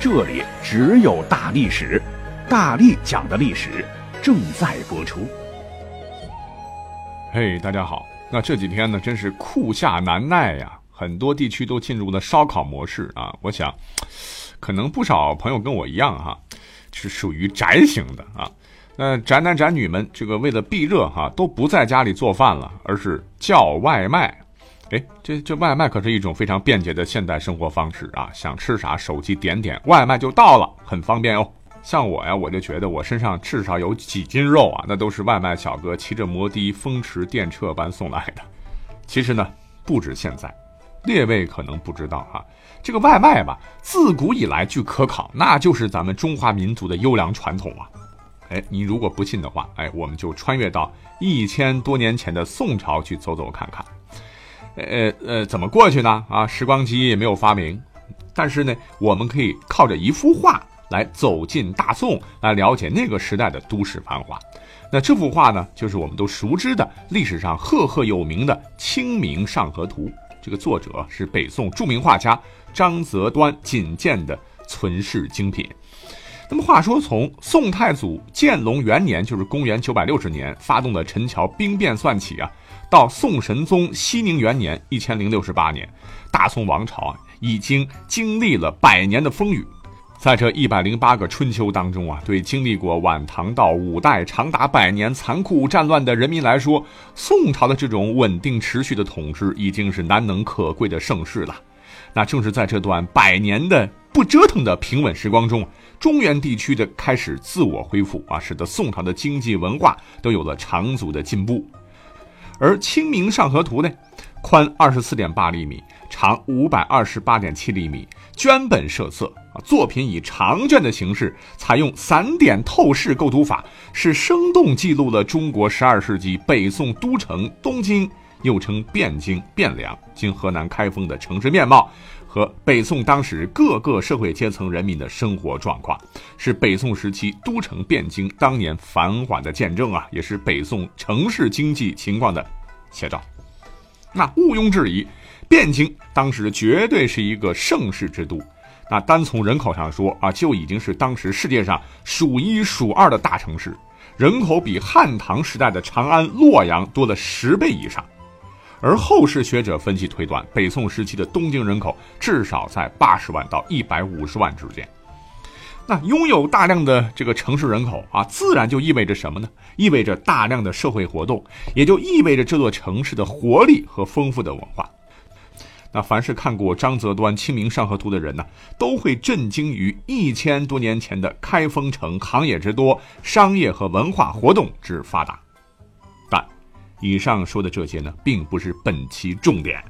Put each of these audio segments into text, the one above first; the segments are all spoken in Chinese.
这里只有大历史，大力讲的历史正在播出。嘿，大家好！那这几天呢，真是酷夏难耐呀，很多地区都进入了烧烤模式啊。我想，可能不少朋友跟我一样哈，是属于宅型的啊。那宅男宅女们，这个为了避热哈，都不在家里做饭了，而是叫外卖。哎，这这外卖可是一种非常便捷的现代生活方式啊！想吃啥，手机点点，外卖就到了，很方便哦。像我呀，我就觉得我身上至少有几斤肉啊，那都是外卖小哥骑着摩的风驰电掣般送来的。其实呢，不止现在，列位可能不知道哈，这个外卖吧，自古以来据可考，那就是咱们中华民族的优良传统啊。哎，你如果不信的话，哎，我们就穿越到一千多年前的宋朝去走走看看。呃呃，怎么过去呢？啊，时光机也没有发明，但是呢，我们可以靠着一幅画来走进大宋，来了解那个时代的都市繁华。那这幅画呢，就是我们都熟知的历史上赫赫有名的《清明上河图》。这个作者是北宋著名画家张择端仅见的存世精品。那么话说，从宋太祖建隆元年，就是公元九百六十年发动的陈桥兵变算起啊。到宋神宗熙宁元年（一千零六十八年），大宋王朝啊，已经经历了百年的风雨。在这一百零八个春秋当中啊，对经历过晚唐到五代长达百年残酷战乱的人民来说，宋朝的这种稳定持续的统治已经是难能可贵的盛世了。那正是在这段百年的不折腾的平稳时光中，中原地区的开始自我恢复啊，使得宋朝的经济文化都有了长足的进步。而《清明上河图》呢，宽二十四点八厘米，长五百二十八点七厘米，绢本设色。作品以长卷的形式，采用散点透视构图法，是生动记录了中国十二世纪北宋都城东京，又称汴京、汴梁（今河南开封）的城市面貌和北宋当时各个社会阶层人民的生活状况，是北宋时期都城汴京当年繁华的见证啊，也是北宋城市经济情况的。写照，那毋庸置疑，汴京当时绝对是一个盛世之都。那单从人口上说啊，就已经是当时世界上数一数二的大城市，人口比汉唐时代的长安、洛阳多了十倍以上。而后世学者分析推断，北宋时期的东京人口至少在八十万到一百五十万之间。那拥有大量的这个城市人口啊，自然就意味着什么呢？意味着大量的社会活动，也就意味着这座城市的活力和丰富的文化。那凡是看过张择端《清明上河图》的人呢，都会震惊于一千多年前的开封城行业之多，商业和文化活动之发达。以上说的这些呢，并不是本期重点。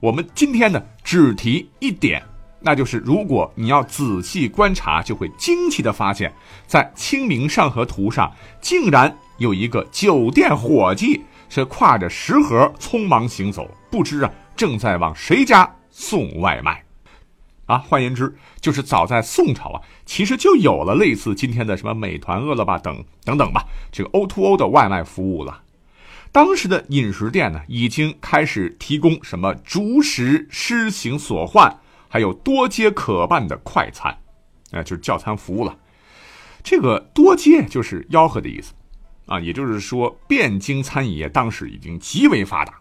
我们今天呢，只提一点。那就是，如果你要仔细观察，就会惊奇的发现，在《清明上河图》上，竟然有一个酒店伙计是挎着食盒匆忙行走，不知啊正在往谁家送外卖，啊，换言之，就是早在宋朝啊，其实就有了类似今天的什么美团、饿了么等等等吧，这个 O to O 的外卖服务了。当时的饮食店呢，已经开始提供什么逐食施行所换。还有多街可办的快餐，啊，就是叫餐服务了。这个多街就是吆喝的意思，啊，也就是说，汴京餐饮业当时已经极为发达。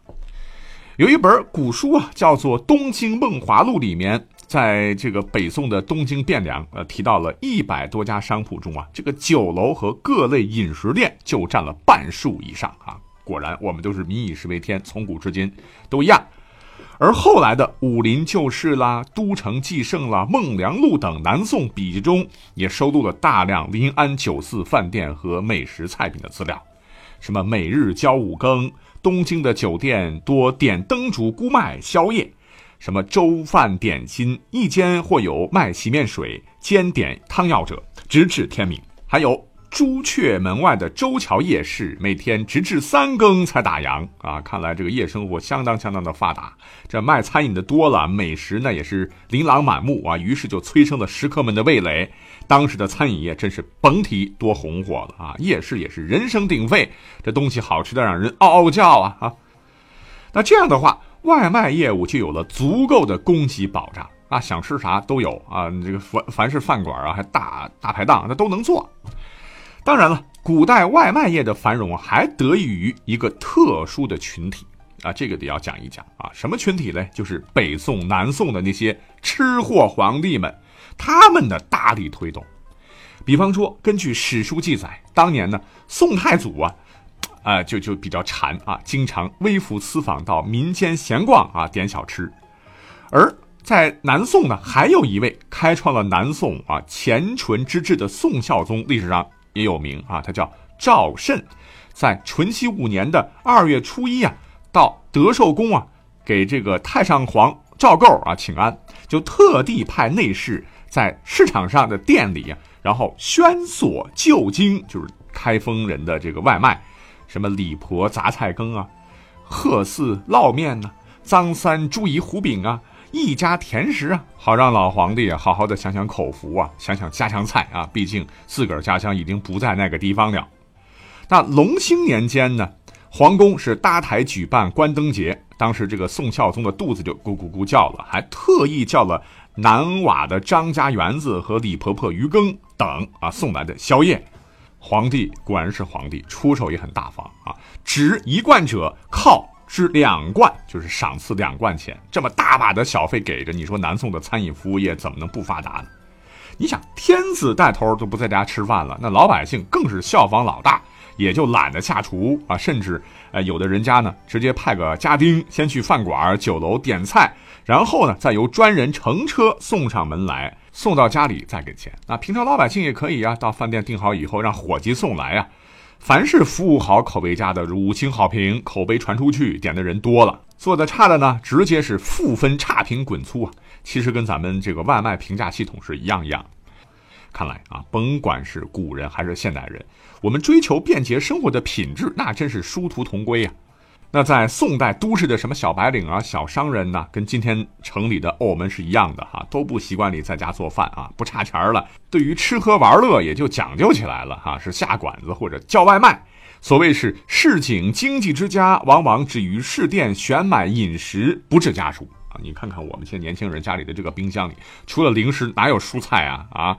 有一本古书啊，叫做《东京梦华录》，里面在这个北宋的东京汴梁，呃，提到了一百多家商铺中啊，这个酒楼和各类饮食店就占了半数以上啊。果然，我们都是民以食为天，从古至今都一样。而后来的《武林旧事》啦，《都城纪胜》啦，《孟良录》等南宋笔记中，也收录了大量临安酒肆饭店和美食菜品的资料。什么每日交五更，东京的酒店多点灯烛菇麦宵夜；什么粥饭点心，一间或有卖洗面水、煎点汤药者；直至天明。还有朱雀门外的周桥夜市，每天直至三更才打烊啊！看来这个夜生活相当相当的发达。这卖餐饮的多了，美食呢也是琳琅满目啊，于是就催生了食客们的味蕾。当时的餐饮业真是甭提多红火了啊！夜市也是人声鼎沸，这东西好吃的让人嗷嗷叫啊啊！那这样的话，外卖业务就有了足够的供给保障啊，想吃啥都有啊！这个凡凡是饭馆啊，还大大排档，那都能做。当然了，古代外卖业的繁荣还得益于一个特殊的群体啊，这个得要讲一讲啊。什么群体呢？就是北宋、南宋的那些吃货皇帝们，他们的大力推动。比方说，根据史书记载，当年呢，宋太祖啊。啊，就就比较馋啊，经常微服私访到民间闲逛啊，点小吃。而在南宋呢，还有一位开创了南宋啊乾淳之治的宋孝宗，历史上也有名啊，他叫赵慎，在淳熙五年的二月初一啊，到德寿宫啊，给这个太上皇赵构啊请安，就特地派内侍在市场上的店里啊，然后宣索旧京，就是开封人的这个外卖。什么李婆杂菜羹啊，贺四烙面呢，张三猪胰糊饼啊，一家甜食啊，好让老皇帝好好的享享口福啊，享享家乡菜啊，毕竟自个儿家乡已经不在那个地方了。那隆兴年间呢，皇宫是搭台举办关灯节，当时这个宋孝宗的肚子就咕咕咕叫了，还特意叫了南瓦的张家园子和李婆婆鱼羹等啊送来的宵夜。皇帝果然是皇帝，出手也很大方啊！只一贯者靠是两贯，就是赏赐两贯钱。这么大把的小费给着，你说南宋的餐饮服务业怎么能不发达呢？你想，天子带头都不在家吃饭了，那老百姓更是效仿老大，也就懒得下厨啊。甚至，呃，有的人家呢，直接派个家丁先去饭馆、酒楼点菜，然后呢，再由专人乘车送上门来。送到家里再给钱，那平常老百姓也可以啊。到饭店订好以后，让伙计送来呀。凡是服务好、口碑佳的，五星好评，口碑传出去，点的人多了；做的差的呢，直接是负分差评滚粗啊。其实跟咱们这个外卖评价系统是一样一样。看来啊，甭管是古人还是现代人，我们追求便捷生活的品质，那真是殊途同归呀。那在宋代都市的什么小白领啊、小商人呢，跟今天城里的我们是一样的哈，都不习惯里在家做饭啊，不差钱了。对于吃喝玩乐也就讲究起来了哈，是下馆子或者叫外卖。所谓是市井经济之家，往往止于市店选买饮食，不置家属啊。你看看我们现在年轻人家里的这个冰箱里，除了零食哪有蔬菜啊啊？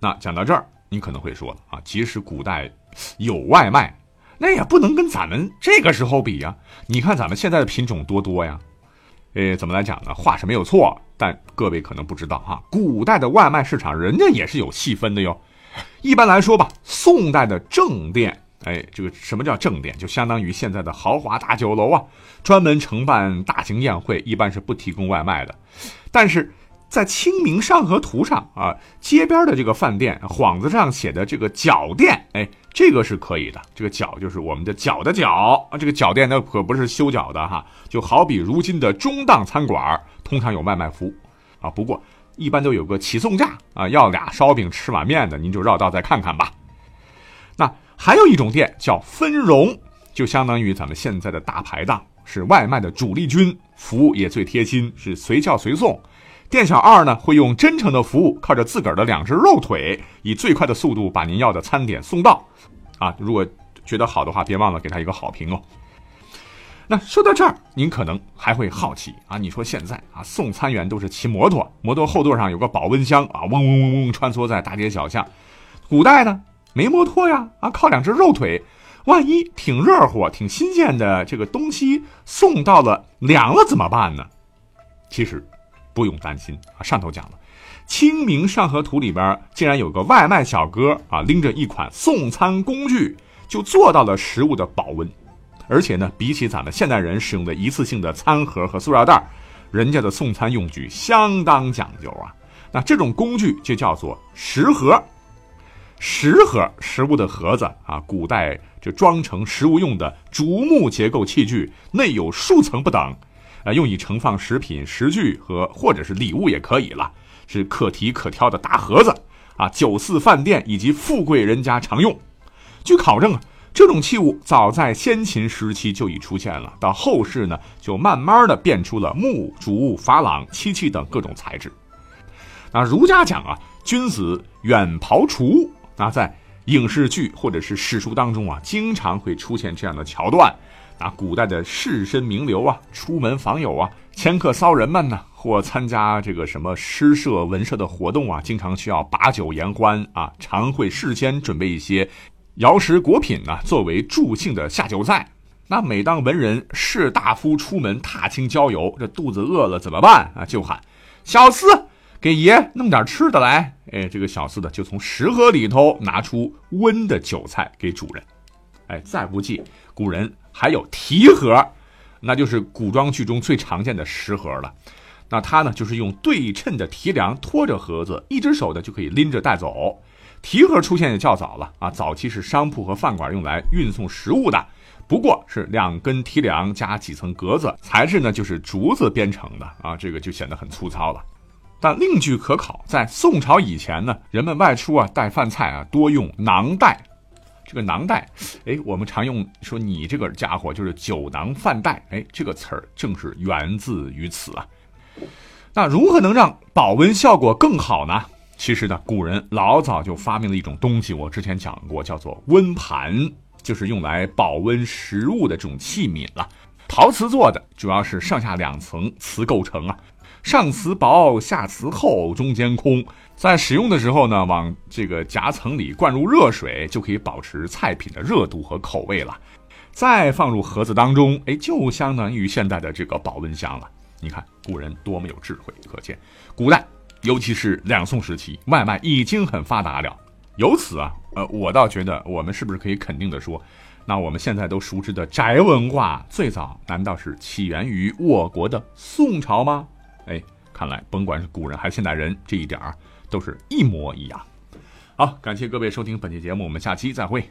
那讲到这儿，你可能会说了啊，即使古代有外卖。那也不能跟咱们这个时候比呀！你看咱们现在的品种多多呀，呃，怎么来讲呢？话是没有错，但各位可能不知道哈，古代的外卖市场人家也是有细分的哟。一般来说吧，宋代的正店，哎，这个什么叫正店？就相当于现在的豪华大酒楼啊，专门承办大型宴会，一般是不提供外卖的。但是在《清明上河图》上啊，街边的这个饭店幌子上写的这个脚店，哎。这个是可以的，这个脚就是我们的脚的脚啊，这个脚店那可不是修脚的哈，就好比如今的中档餐馆，通常有外卖服务啊，不过一般都有个起送价啊，要俩烧饼吃碗面的，您就绕道再看看吧。那还有一种店叫分荣，就相当于咱们现在的大排档，是外卖的主力军，服务也最贴心，是随叫随送。店小二呢，会用真诚的服务，靠着自个儿的两只肉腿，以最快的速度把您要的餐点送到。啊，如果觉得好的话，别忘了给他一个好评哦。那说到这儿，您可能还会好奇啊，你说现在啊，送餐员都是骑摩托，摩托后座上有个保温箱啊，嗡嗡嗡嗡穿梭在大街小巷。古代呢，没摩托呀，啊，靠两只肉腿，万一挺热乎、挺新鲜的这个东西送到了凉了怎么办呢？其实。不用担心啊！上头讲了，《清明上河图》里边竟然有个外卖小哥啊，拎着一款送餐工具，就做到了食物的保温。而且呢，比起咱们现代人使用的一次性的餐盒和塑料袋，人家的送餐用具相当讲究啊。那这种工具就叫做食盒。食盒，食物的盒子啊，古代就装成食物用的竹木结构器具，内有数层不等。啊，用以盛放食品、食具和或者是礼物也可以了，是可提可挑的大盒子啊酒肆饭店以及富贵人家常用。据考证啊，这种器物早在先秦时期就已出现了，到后世呢，就慢慢的变出了木、竹、珐琅、漆器等各种材质。那儒家讲啊，君子远庖厨，那在影视剧或者是史书当中啊，经常会出现这样的桥段。啊古代的士绅名流啊，出门访友啊，迁客骚人们呢，或参加这个什么诗社、文社的活动啊，经常需要把酒言欢啊，常会事先准备一些肴食果品呢，作为助兴的下酒菜。那每当文人士大夫出门踏青郊游，这肚子饿了怎么办啊？就喊小厮给爷弄点吃的来。哎，这个小厮呢就从食盒里头拿出温的酒菜给主人。哎，再不济，古人。还有提盒，那就是古装剧中最常见的食盒了。那它呢，就是用对称的提梁托着盒子，一只手的就可以拎着带走。提盒出现也较早了啊，早期是商铺和饭馆用来运送食物的，不过是两根提梁加几层格子，材质呢就是竹子编成的啊，这个就显得很粗糙了。但另据可考，在宋朝以前呢，人们外出啊带饭菜啊多用囊袋。这个囊袋，哎，我们常用说你这个家伙就是酒囊饭袋，哎，这个词儿正是源自于此啊。那如何能让保温效果更好呢？其实呢，古人老早就发明了一种东西，我之前讲过，叫做温盘，就是用来保温食物的这种器皿了。陶瓷做的，主要是上下两层瓷构成啊。上瓷薄，下瓷厚，中间空。在使用的时候呢，往这个夹层里灌入热水，就可以保持菜品的热度和口味了。再放入盒子当中，哎，就相当于现在的这个保温箱了。你看古人多么有智慧，可见古代，尤其是两宋时期，外卖已经很发达了。由此啊，呃，我倒觉得我们是不是可以肯定的说，那我们现在都熟知的宅文化，最早难道是起源于我国的宋朝吗？哎，看来甭管是古人还是现代人，这一点儿都是一模一样。好，感谢各位收听本期节目，我们下期再会。